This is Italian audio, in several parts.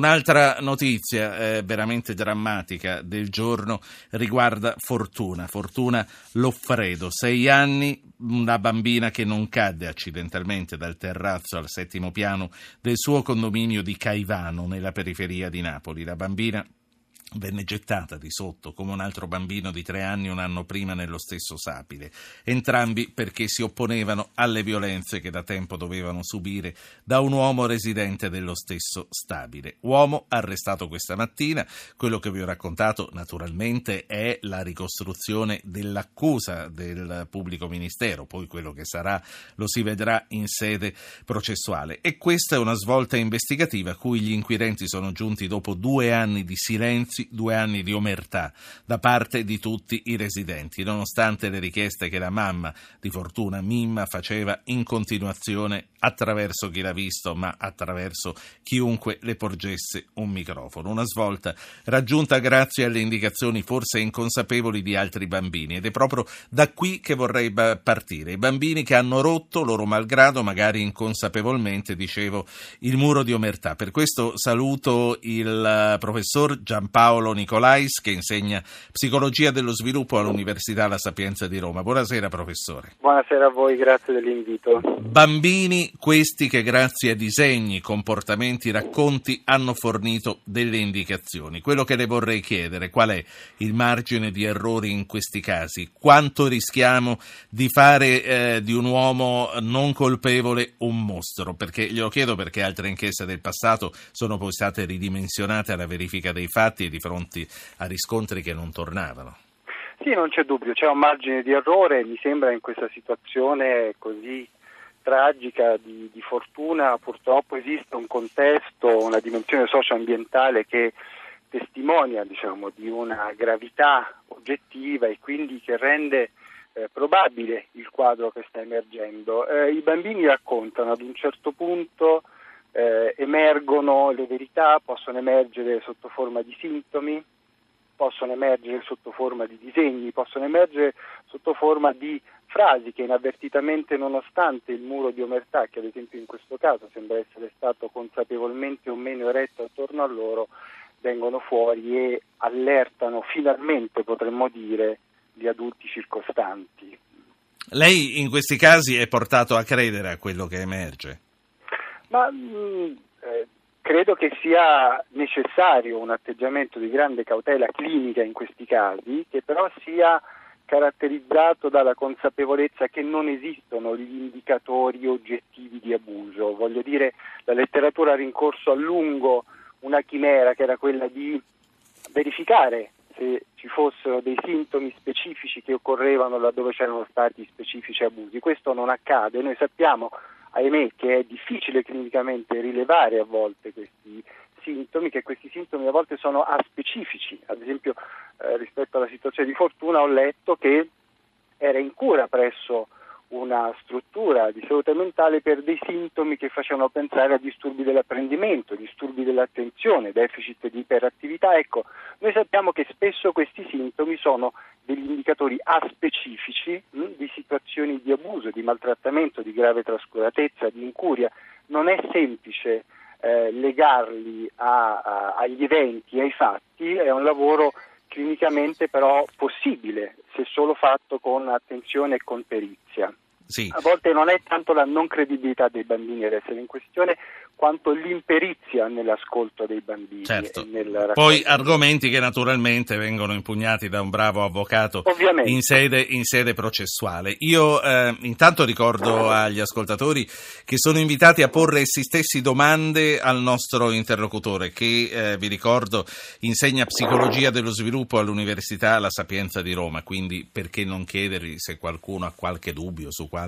Un'altra notizia eh, veramente drammatica del giorno riguarda Fortuna. Fortuna Loffredo, sei anni, una bambina che non cadde accidentalmente dal terrazzo al settimo piano del suo condominio di Caivano, nella periferia di Napoli. La bambina venne gettata di sotto come un altro bambino di tre anni un anno prima nello stesso sapile, entrambi perché si opponevano alle violenze che da tempo dovevano subire da un uomo residente dello stesso stabile. Uomo arrestato questa mattina, quello che vi ho raccontato naturalmente è la ricostruzione dell'accusa del pubblico ministero, poi quello che sarà lo si vedrà in sede processuale e questa è una svolta investigativa a cui gli inquirenti sono giunti dopo due anni di silenzio scorsi due anni di omertà da parte di tutti i residenti, nonostante le richieste che la mamma di Fortuna Mimma faceva in continuazione attraverso chi l'ha visto, ma attraverso chiunque le porgesse un microfono. Una svolta raggiunta grazie alle indicazioni forse inconsapevoli di altri bambini ed è proprio da qui che vorrei partire. I bambini che hanno rotto, loro malgrado, magari inconsapevolmente, dicevo, il muro di omertà. Per questo saluto il professor Giampaolo Paolo Nicolais che insegna psicologia dello sviluppo all'Università La Sapienza di Roma. Buonasera professore. Buonasera a voi, grazie dell'invito. Bambini questi che grazie a disegni, comportamenti, racconti hanno fornito delle indicazioni. Quello che le vorrei chiedere qual è il margine di errori in questi casi? Quanto rischiamo di fare eh, di un uomo non colpevole un mostro? Perché glielo chiedo perché altre inchieste del passato sono poi state ridimensionate alla verifica dei fatti e di fronte a riscontri che non tornavano. Sì, non c'è dubbio, c'è un margine di errore, mi sembra in questa situazione così tragica di, di fortuna purtroppo esiste un contesto, una dimensione socio-ambientale che testimonia diciamo, di una gravità oggettiva e quindi che rende eh, probabile il quadro che sta emergendo. Eh, I bambini raccontano ad un certo punto eh, emergono le verità, possono emergere sotto forma di sintomi, possono emergere sotto forma di disegni, possono emergere sotto forma di frasi che inavvertitamente, nonostante il muro di omertà, che ad esempio in questo caso sembra essere stato consapevolmente o meno eretto attorno a loro, vengono fuori e allertano finalmente, potremmo dire, gli adulti circostanti. Lei in questi casi è portato a credere a quello che emerge? Ma mh, mm, eh, credo che sia necessario un atteggiamento di grande cautela clinica in questi casi, che però sia caratterizzato dalla consapevolezza che non esistono gli indicatori oggettivi di abuso. Voglio dire, la letteratura ha rincorso a lungo una chimera che era quella di verificare se ci fossero dei sintomi specifici che occorrevano laddove c'erano stati specifici abusi. Questo non accade, noi sappiamo ahimè che è difficile clinicamente rilevare a volte questi sintomi, che questi sintomi a volte sono aspecifici, ad esempio eh, rispetto alla situazione di fortuna ho letto che era in cura presso una struttura di salute mentale per dei sintomi che facevano pensare a disturbi dell'apprendimento, disturbi dell'attenzione, deficit di iperattività. Ecco, noi sappiamo che spesso questi sintomi sono degli indicatori aspecifici mh, di situazioni di abuso, di maltrattamento, di grave trascuratezza, di incuria. Non è semplice eh, legarli a, a, agli eventi, ai fatti, è un lavoro clinicamente però possibile se solo fatto con attenzione e con perizia. Sì. A volte non è tanto la non credibilità dei bambini ad essere in questione, quanto l'imperizia nell'ascolto dei bambini. Certo. Poi argomenti che naturalmente vengono impugnati da un bravo avvocato in sede, in sede, processuale. Io eh, intanto ricordo agli ascoltatori che sono invitati a porre essi stessi domande al nostro interlocutore che, eh, vi ricordo, insegna psicologia dello sviluppo all'Università La Sapienza di Roma, quindi perché non chiedergli se qualcuno ha qualche dubbio su qualche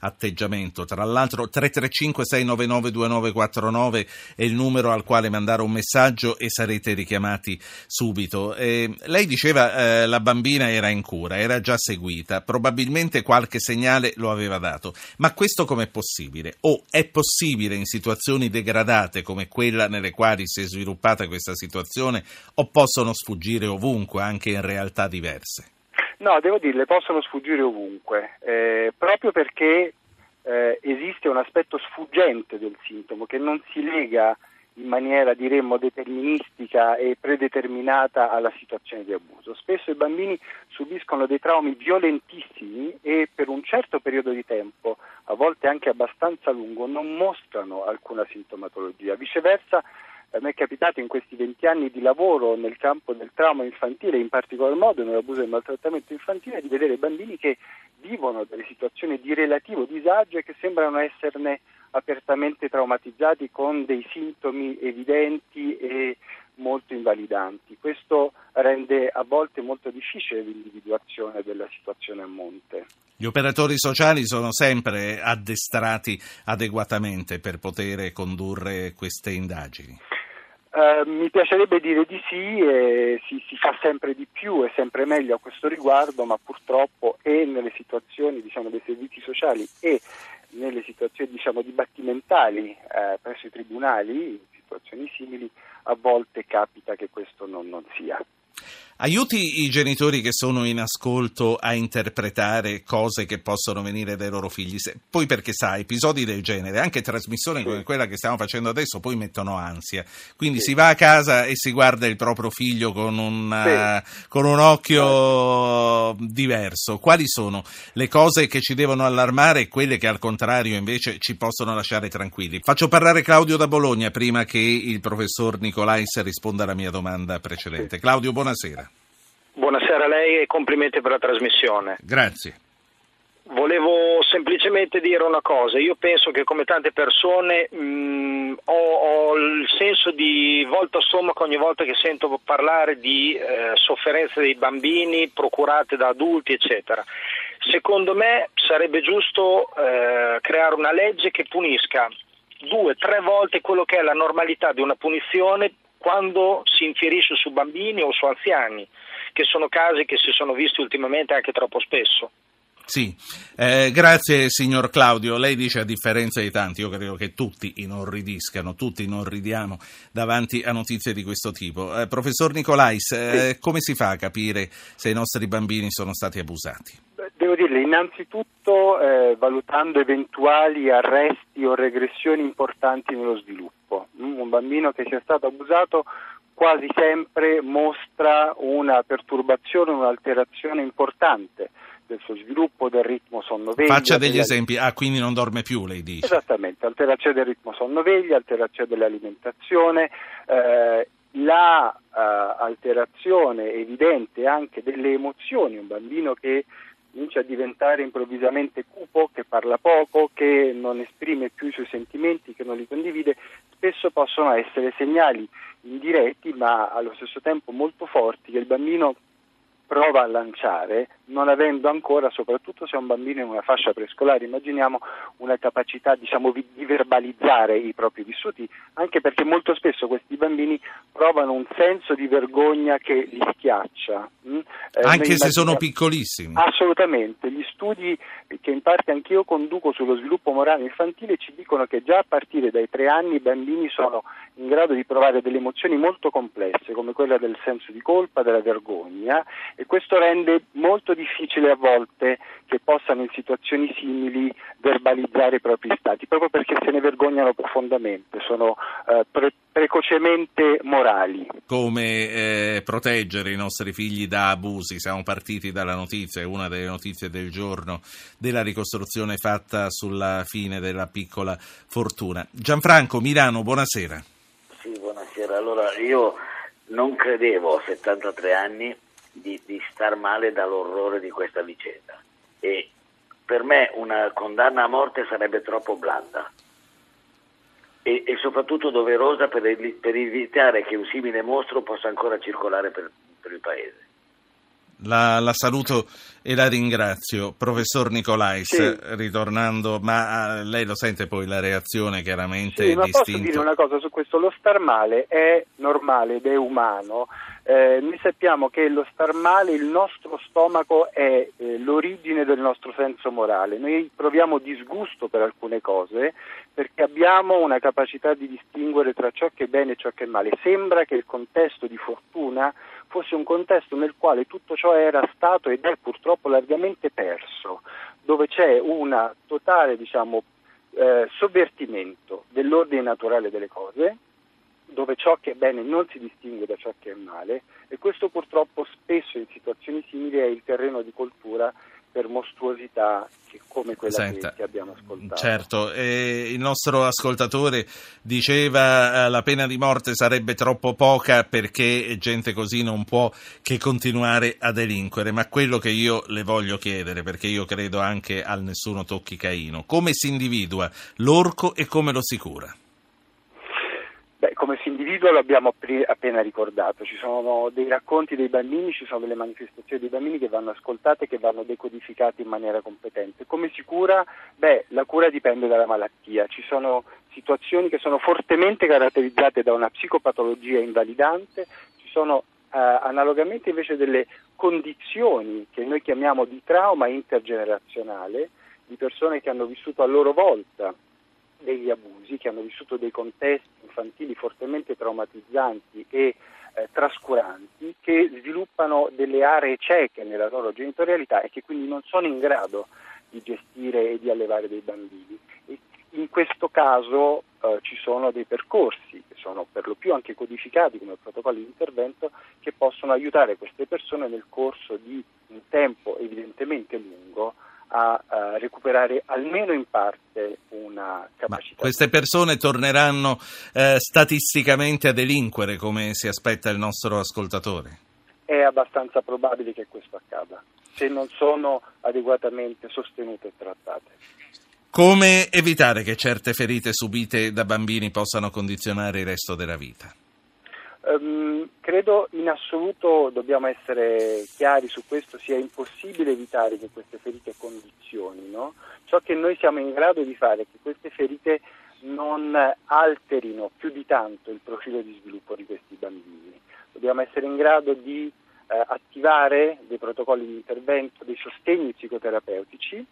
atteggiamento. Tra l'altro 335 699 29 349 è il numero al quale mandare un messaggio e sarete richiamati subito. Eh, lei diceva eh, la bambina era in cura, era già seguita, probabilmente qualche segnale lo aveva dato, ma questo com'è possibile? O è possibile in situazioni degradate come quella nelle quali si è sviluppata questa situazione o possono sfuggire ovunque, anche in realtà diverse? No, devo dirle, possono sfuggire ovunque, eh, proprio perché eh, esiste un aspetto sfuggente del sintomo che non si lega in maniera diremmo deterministica e predeterminata alla situazione di abuso. Spesso i bambini subiscono dei traumi violentissimi e per un certo periodo di tempo, a volte anche abbastanza lungo, non mostrano alcuna sintomatologia. Viceversa, a me è capitato in questi 20 anni di lavoro nel campo del trauma infantile, in particolar modo nell'abuso e nel maltrattamento infantile, di vedere bambini che vivono delle situazioni di relativo disagio e che sembrano esserne apertamente traumatizzati con dei sintomi evidenti e molto invalidanti. Questo rende a volte molto difficile l'individuazione della situazione a monte. Gli operatori sociali sono sempre addestrati adeguatamente per poter condurre queste indagini. Uh, mi piacerebbe dire di sì, e si, si, fa sempre di più e sempre meglio a questo riguardo, ma purtroppo e nelle situazioni diciamo, dei servizi sociali e nelle situazioni diciamo, dibattimentali eh, presso i tribunali, in situazioni simili, a volte capita che questo non, non sia. Aiuti i genitori che sono in ascolto a interpretare cose che possono venire dai loro figli. Poi perché sai, episodi del genere, anche trasmissioni come quella che stiamo facendo adesso, poi mettono ansia. Quindi sì. si va a casa e si guarda il proprio figlio con un, sì. uh, con un occhio diverso. Quali sono le cose che ci devono allarmare e quelle che al contrario invece ci possono lasciare tranquilli? Faccio parlare Claudio da Bologna prima che il professor Nicolais risponda alla mia domanda precedente. Claudio, buonasera. Buonasera a lei e complimenti per la trasmissione. Grazie. Volevo semplicemente dire una cosa, io penso che come tante persone mh, mm, ho, ho, il senso di volta a stomaco ogni volta che sento parlare di eh, sofferenze dei bambini procurate da adulti, eccetera. Secondo me sarebbe giusto eh, creare una legge che punisca due, tre volte quello che è la normalità di una punizione quando si infierisce su bambini o su anziani che sono casi che si sono visti ultimamente anche troppo spesso. Sì, eh, grazie signor Claudio. Lei dice a differenza di tanti, io credo che tutti inorridiscano, tutti inorridiamo davanti a notizie di questo tipo. Eh, professor Nicolais, eh, come si fa a capire se i nostri bambini sono stati abusati? Devo dirle, innanzitutto eh, valutando eventuali arresti o regressioni importanti nello sviluppo. Mm, un bambino che sia stato abusato quasi sempre mostra una perturbazione, un'alterazione importante del suo sviluppo, del ritmo sonno-veglia. Faccia degli della... esempi, ah quindi non dorme più lei dice. Esattamente, alterazione del ritmo sonno-veglia, alterazione dell'alimentazione, eh, la eh, alterazione evidente anche delle emozioni, un bambino che comincia a diventare improvvisamente cupo, che parla poco, che non esprime più i suoi sentimenti, che non li condivide, spesso possono essere segnali indiretti ma allo stesso tempo molto forti che il bambino prova a lanciare non avendo ancora, soprattutto se è un bambino in una fascia prescolare, immaginiamo una capacità diciamo, di verbalizzare i propri vissuti, anche perché molto spesso questi bambini provano un senso di vergogna che li schiaccia. Mm? Eh, anche se sono piccolissimi. Assolutamente, gli studi che in parte anch'io conduco sullo sviluppo morale infantile ci dicono che già a partire dai tre anni i bambini sono in grado di provare delle emozioni molto complesse, come quella del senso di colpa, della vergogna, e questo rende molto difficile a volte che possano in situazioni simili verbalizzare i propri stati, proprio perché se ne vergognano profondamente, sono eh, pre- precocemente morali. Come eh, proteggere i nostri figli da abusi? Siamo partiti dalla notizia, una delle notizie del giorno, della ricostruzione fatta sulla fine della piccola fortuna. Gianfranco, Milano, buonasera. Buonasera. Allora, io non credevo a 73 anni di, di star male dall'orrore di questa vicenda e per me una condanna a morte sarebbe troppo blanda e, e soprattutto doverosa per, per, evitare che un simile mostro possa ancora circolare per, per il paese. La, la, saluto e la ringrazio. Professor Nicolais, sì. ritornando, ma uh, lei lo sente poi la reazione chiaramente sì, ma distinta. posso dire una cosa su questo? Lo star male è normale ed è umano. Eh, noi sappiamo che lo star male, il nostro stomaco è eh, l'origine del nostro senso morale. Noi proviamo disgusto per alcune cose perché abbiamo una capacità di distinguere tra ciò che è bene e ciò che è male. Sembra che il contesto di fortuna fosse un contesto nel quale tutto ciò era stato ed è purtroppo largamente perso, dove c'è un totale diciamo, eh, sovvertimento dell'ordine naturale delle cose dove ciò che è bene non si distingue da ciò che è male e questo purtroppo spesso in situazioni simili è il terreno di coltura per mostruosità come quella Senta, che, abbiamo ascoltato. Certo, eh, il nostro ascoltatore diceva eh, la pena di morte sarebbe troppo poca perché gente così non può che continuare a delinquere, ma quello che io le voglio chiedere, perché io credo anche al nessuno tocchi Caino, come si individua l'orco e come lo si cura? Come si individua lo abbiamo appena ricordato, ci sono dei racconti dei bambini, ci sono delle manifestazioni dei bambini che vanno ascoltate che vanno decodificate in maniera competente. Come si cura? Beh, la cura dipende dalla malattia, ci sono situazioni che sono fortemente caratterizzate da una psicopatologia invalidante, ci sono eh, analogamente invece delle condizioni che noi chiamiamo di trauma intergenerazionale, di persone che hanno vissuto a loro volta degli abusi, che hanno vissuto dei contesti infantili fortemente traumatizzanti e eh, trascuranti, che sviluppano delle aree cieche nella loro genitorialità e che quindi non sono in grado di gestire e di allevare dei bambini. E in questo caso eh, ci sono dei percorsi che sono per lo più anche codificati come protocolli di intervento che possono aiutare queste persone nel corso di un tempo evidentemente lungo a, a recuperare almeno in parte una capacità. Ma queste persone torneranno eh, statisticamente a delinquere come si aspetta il nostro ascoltatore? È abbastanza probabile che questo accada, se non sono adeguatamente sostenute e trattate. Come evitare che certe ferite subite da bambini possano condizionare il resto della vita? Um, credo in assoluto, dobbiamo essere chiari su questo, sia impossibile evitare che queste ferite condizionino. Ciò che noi siamo in grado di fare è che queste ferite non alterino più di tanto il profilo di sviluppo di questi bambini. Dobbiamo essere in grado di eh, attivare dei protocolli di intervento, dei sostegni psicoterapeutici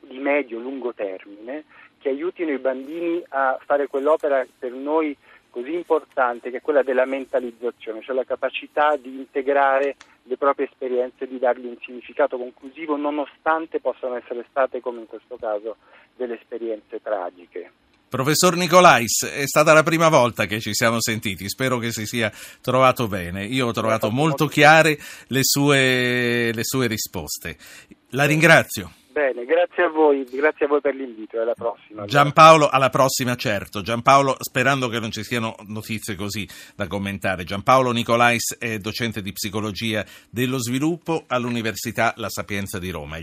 di medio-lungo termine che aiutino i bambini a fare quell'opera per noi così importante che è quella della mentalizzazione, cioè la capacità di integrare le proprie esperienze di dargli un significato conclusivo nonostante possano essere state, come in questo caso, delle esperienze tragiche. Professor Nicolais, è stata la prima volta che ci siamo sentiti, spero che si sia trovato bene. Io ho trovato molto chiare le sue, le sue risposte. La ringrazio. Bene, grazie a voi, grazie a voi per l'invito alla prossima. Giampaolo, alla prossima certo. Giampaolo, sperando che non ci siano notizie così da commentare. Giampaolo Nicolais è docente di psicologia dello sviluppo all'Università La Sapienza di Roma.